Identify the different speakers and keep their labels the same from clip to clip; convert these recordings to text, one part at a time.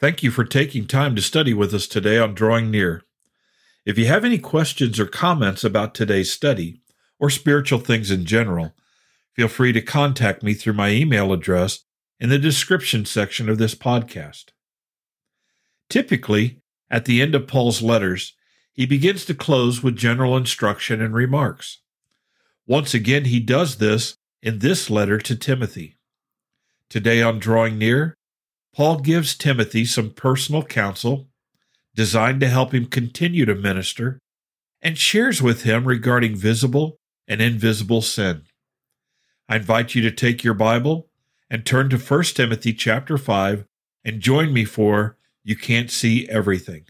Speaker 1: Thank you for taking time to study with us today on Drawing Near. If you have any questions or comments about today's study, or spiritual things in general, feel free to contact me through my email address in the description section of this podcast. Typically, at the end of Paul's letters, he begins to close with general instruction and remarks. Once again, he does this in this letter to Timothy. Today on Drawing Near, Paul gives Timothy some personal counsel designed to help him continue to minister and shares with him regarding visible and invisible sin. I invite you to take your Bible and turn to 1 Timothy chapter 5 and join me for You Can't See Everything.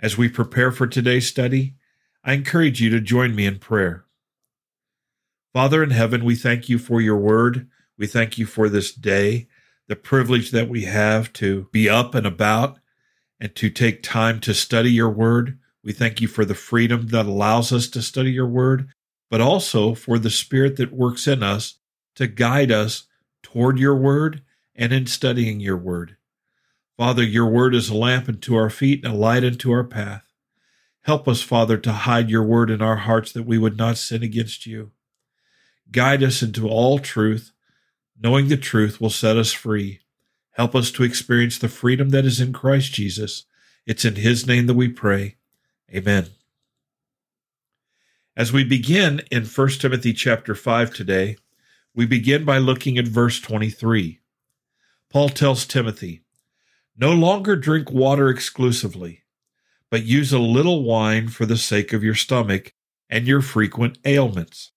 Speaker 1: As we prepare for today's study, I encourage you to join me in prayer. Father in heaven, we thank you for your word. We thank you for this day the privilege that we have to be up and about and to take time to study your word. We thank you for the freedom that allows us to study your word, but also for the spirit that works in us to guide us toward your word and in studying your word. Father, your word is a lamp unto our feet and a light unto our path. Help us, Father, to hide your word in our hearts that we would not sin against you. Guide us into all truth Knowing the truth will set us free. Help us to experience the freedom that is in Christ Jesus. It's in His name that we pray. Amen. As we begin in 1 Timothy chapter 5 today, we begin by looking at verse 23. Paul tells Timothy, No longer drink water exclusively, but use a little wine for the sake of your stomach and your frequent ailments.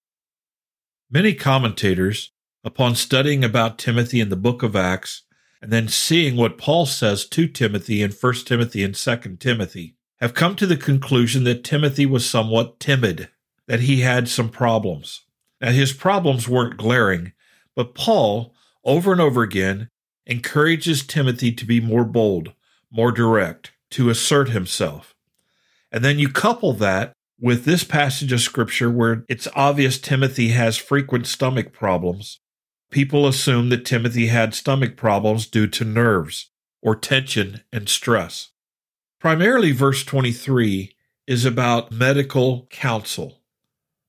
Speaker 1: Many commentators upon studying about Timothy in the book of Acts, and then seeing what Paul says to Timothy in 1 Timothy and 2 Timothy, have come to the conclusion that Timothy was somewhat timid, that he had some problems. Now, his problems weren't glaring, but Paul, over and over again, encourages Timothy to be more bold, more direct, to assert himself. And then you couple that with this passage of scripture where it's obvious Timothy has frequent stomach problems people assumed that Timothy had stomach problems due to nerves or tension and stress. Primarily, verse 23 is about medical counsel.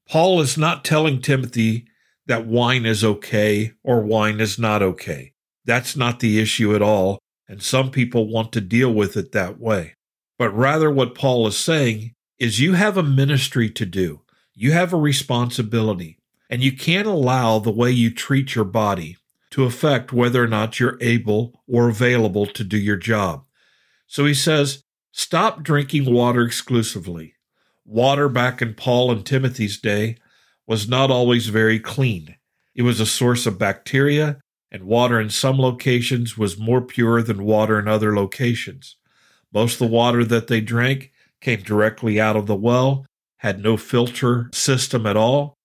Speaker 1: Paul is not telling Timothy that wine is okay or wine is not okay. That's not the issue at all, and some people want to deal with it that way. But rather, what Paul is saying is you have a ministry to do, you have a responsibility. And you can't allow the way you treat your body to affect whether or not you're able or available to do your job. So he says, stop drinking water exclusively. Water back in Paul and Timothy's day was not always very clean. It was a source of bacteria, and water in some locations was more pure than water in other locations. Most of the water that they drank came directly out of the well, had no filter system at all,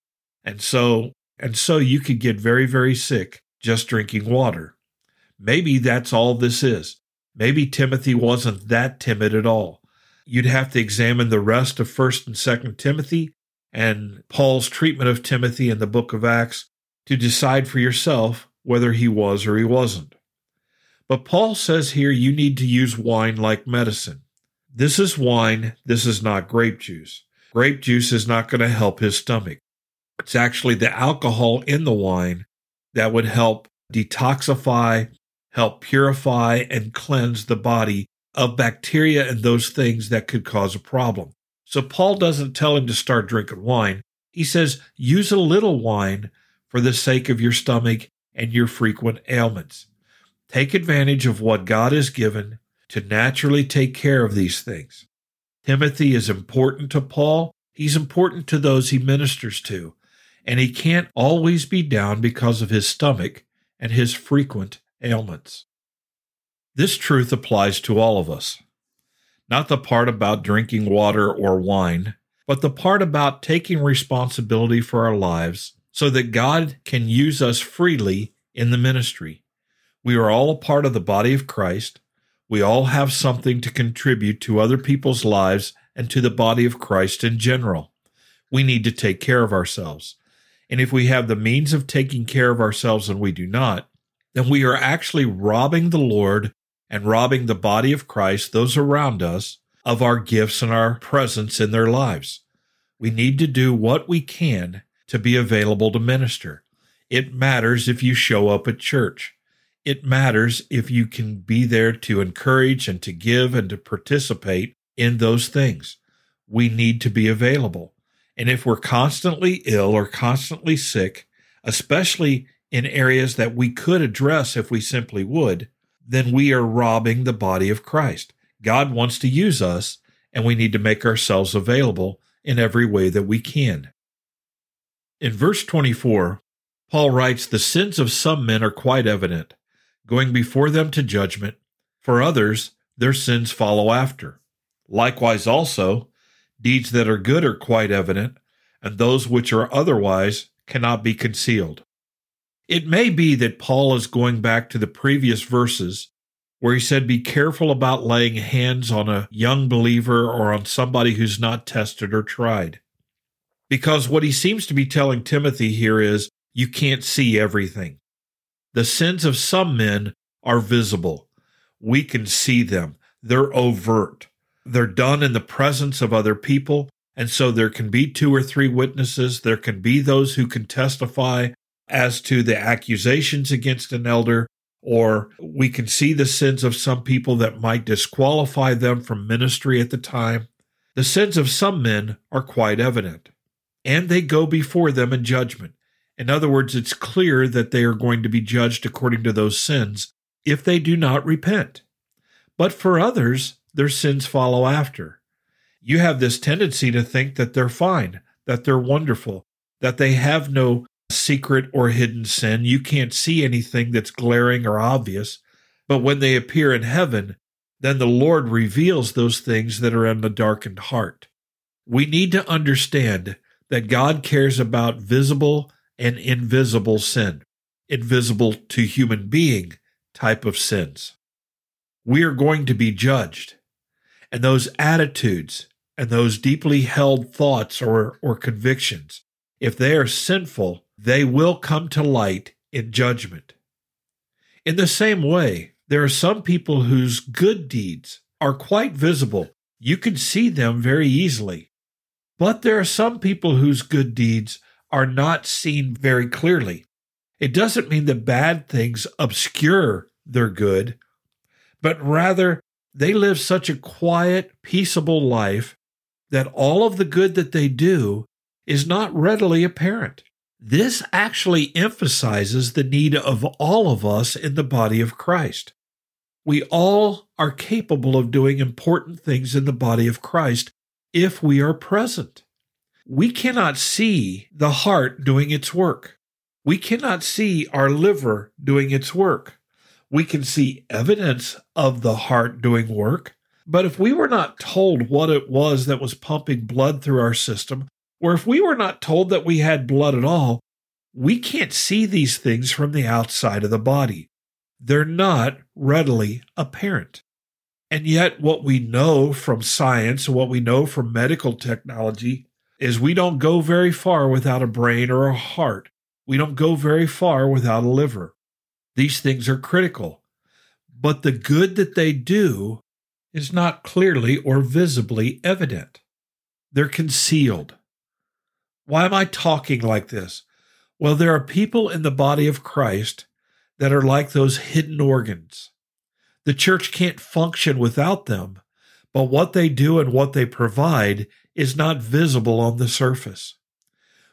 Speaker 1: and so and so you could get very very sick just drinking water. Maybe that's all this is. Maybe Timothy wasn't that timid at all. You'd have to examine the rest of 1st and 2nd Timothy and Paul's treatment of Timothy in the book of Acts to decide for yourself whether he was or he wasn't. But Paul says here you need to use wine like medicine. This is wine, this is not grape juice. Grape juice is not going to help his stomach. It's actually the alcohol in the wine that would help detoxify, help purify, and cleanse the body of bacteria and those things that could cause a problem. So Paul doesn't tell him to start drinking wine. He says, use a little wine for the sake of your stomach and your frequent ailments. Take advantage of what God has given to naturally take care of these things. Timothy is important to Paul. He's important to those he ministers to and he can't always be down because of his stomach and his frequent ailments. This truth applies to all of us. Not the part about drinking water or wine, but the part about taking responsibility for our lives so that God can use us freely in the ministry. We are all a part of the body of Christ. We all have something to contribute to other people's lives and to the body of Christ in general. We need to take care of ourselves. And if we have the means of taking care of ourselves and we do not, then we are actually robbing the Lord and robbing the body of Christ, those around us, of our gifts and our presence in their lives. We need to do what we can to be available to minister. It matters if you show up at church. It matters if you can be there to encourage and to give and to participate in those things. We need to be available. And if we're constantly ill or constantly sick, especially in areas that we could address if we simply would, then we are robbing the body of Christ. God wants to use us, and we need to make ourselves available in every way that we can. In verse 24, Paul writes, The sins of some men are quite evident, going before them to judgment. For others, their sins follow after. Likewise, also, deeds that are good are quite evident, and those which are otherwise cannot be concealed. It may be that Paul is going back to the previous verses where he said, Be careful about laying hands on a young believer or on somebody who's not tested or tried. Because what he seems to be telling Timothy here is, You can't see everything. The sins of some men are visible. We can see them, they're overt. They're done in the presence of other people. And so there can be two or three witnesses. There can be those who can testify as to the accusations against an elder, or we can see the sins of some people that might disqualify them from ministry at the time. The sins of some men are quite evident, and they go before them in judgment. In other words, it's clear that they are going to be judged according to those sins if they do not repent. But for others, their sins follow after. You have this tendency to think that they're fine, that they're wonderful, that they have no secret or hidden sin. You can't see anything that's glaring or obvious. But when they appear in heaven, then the Lord reveals those things that are in the darkened heart. We need to understand that God cares about visible and invisible sin, invisible to human being type of sins. We are going to be judged. And those attitudes and those deeply held thoughts or, or convictions, if they are sinful, they will come to light in judgment. In the same way, there are some people whose good deeds are quite visible. You can see them very easily. But there are some people whose good deeds are not seen very clearly. It doesn't mean that bad things obscure their good, but rather they live such a quiet, peaceable life that all of the good that they do is not readily apparent. This actually emphasizes the need of all of us in the body of Christ. We all are capable of doing important things in the body of Christ if we are present. We cannot see the heart doing its work. We cannot see our liver doing its work. We can see evidence of the heart doing work, but if we were not told what it was that was pumping blood through our system, or if we were not told that we had blood at all, we can't see these things from the outside of the body. They're not readily apparent. And yet, what we know from science, what we know from medical technology, is we don't go very far without a brain or a heart. We don't go very far without a liver. These things are critical. But the good that they do is not clearly or visibly evident. They're concealed. Why am I talking like this? Well, there are people in the body of Christ that are like those hidden organs. The church can't function without them, but what they do and what they provide is not visible on the surface.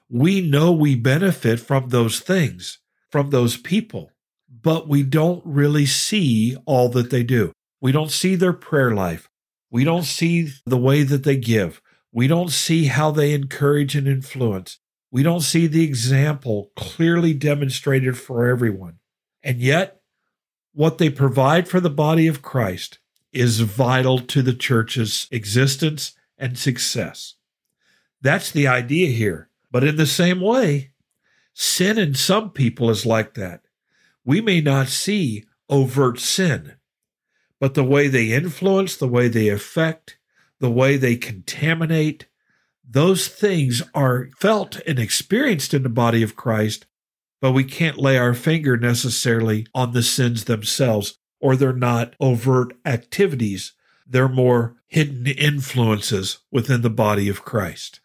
Speaker 1: We know we benefit from those things, from those people, but we don't really see all that they do. We don't see their prayer life. We don't see the way that they give. We don't see how they encourage and influence. We don't see the example clearly demonstrated for everyone. And yet, what they provide for the body of Christ is vital to the church's existence and success. That's the idea here. But in the same way, sin in some people is like that. We may not see overt sin, but the way they influence, the way they affect, the way they contaminate, those things are felt and experienced in the body of Christ, but we can't lay our finger necessarily on the sins themselves or they're not overt activities. They're more hidden influences within the body of Christ.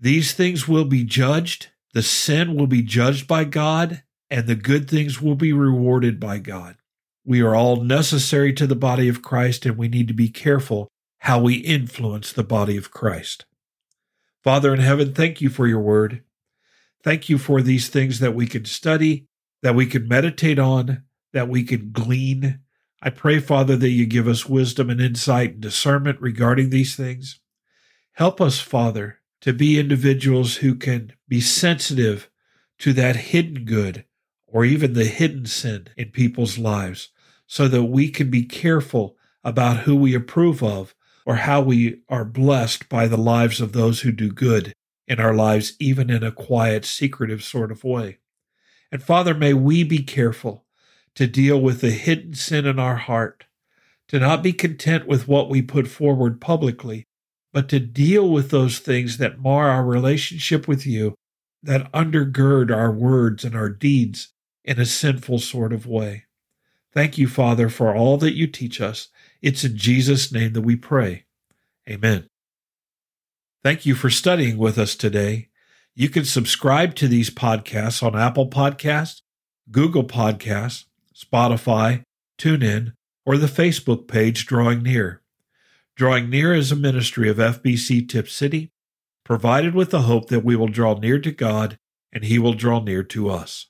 Speaker 1: These things will be judged. The sin will be judged by God, and the good things will be rewarded by God. We are all necessary to the body of Christ, and we need to be careful how we influence the body of Christ. Father in heaven, thank you for your word. Thank you for these things that we can study, that we can meditate on, that we can glean. I pray, Father, that you give us wisdom and insight and discernment regarding these things. Help us, Father, to be individuals who can be sensitive to that hidden good or even the hidden sin in people's lives so that we can be careful about who we approve of or how we are blessed by the lives of those who do good in our lives, even in a quiet, secretive sort of way. And Father, may we be careful to deal with the hidden sin in our heart, to not be content with what we put forward publicly, but to deal with those things that mar our relationship with you, that undergird our words and our deeds in a sinful sort of way. Thank you, Father, for all that you teach us. It's in Jesus' name that we pray. Amen. Thank you for studying with us today. You can subscribe to these podcasts on Apple Podcasts, Google Podcasts, Spotify, TuneIn, or the Facebook page Drawing Near. Drawing Near is a ministry of FBC Tipp City, provided with the hope that we will draw near to God and He will draw near to us.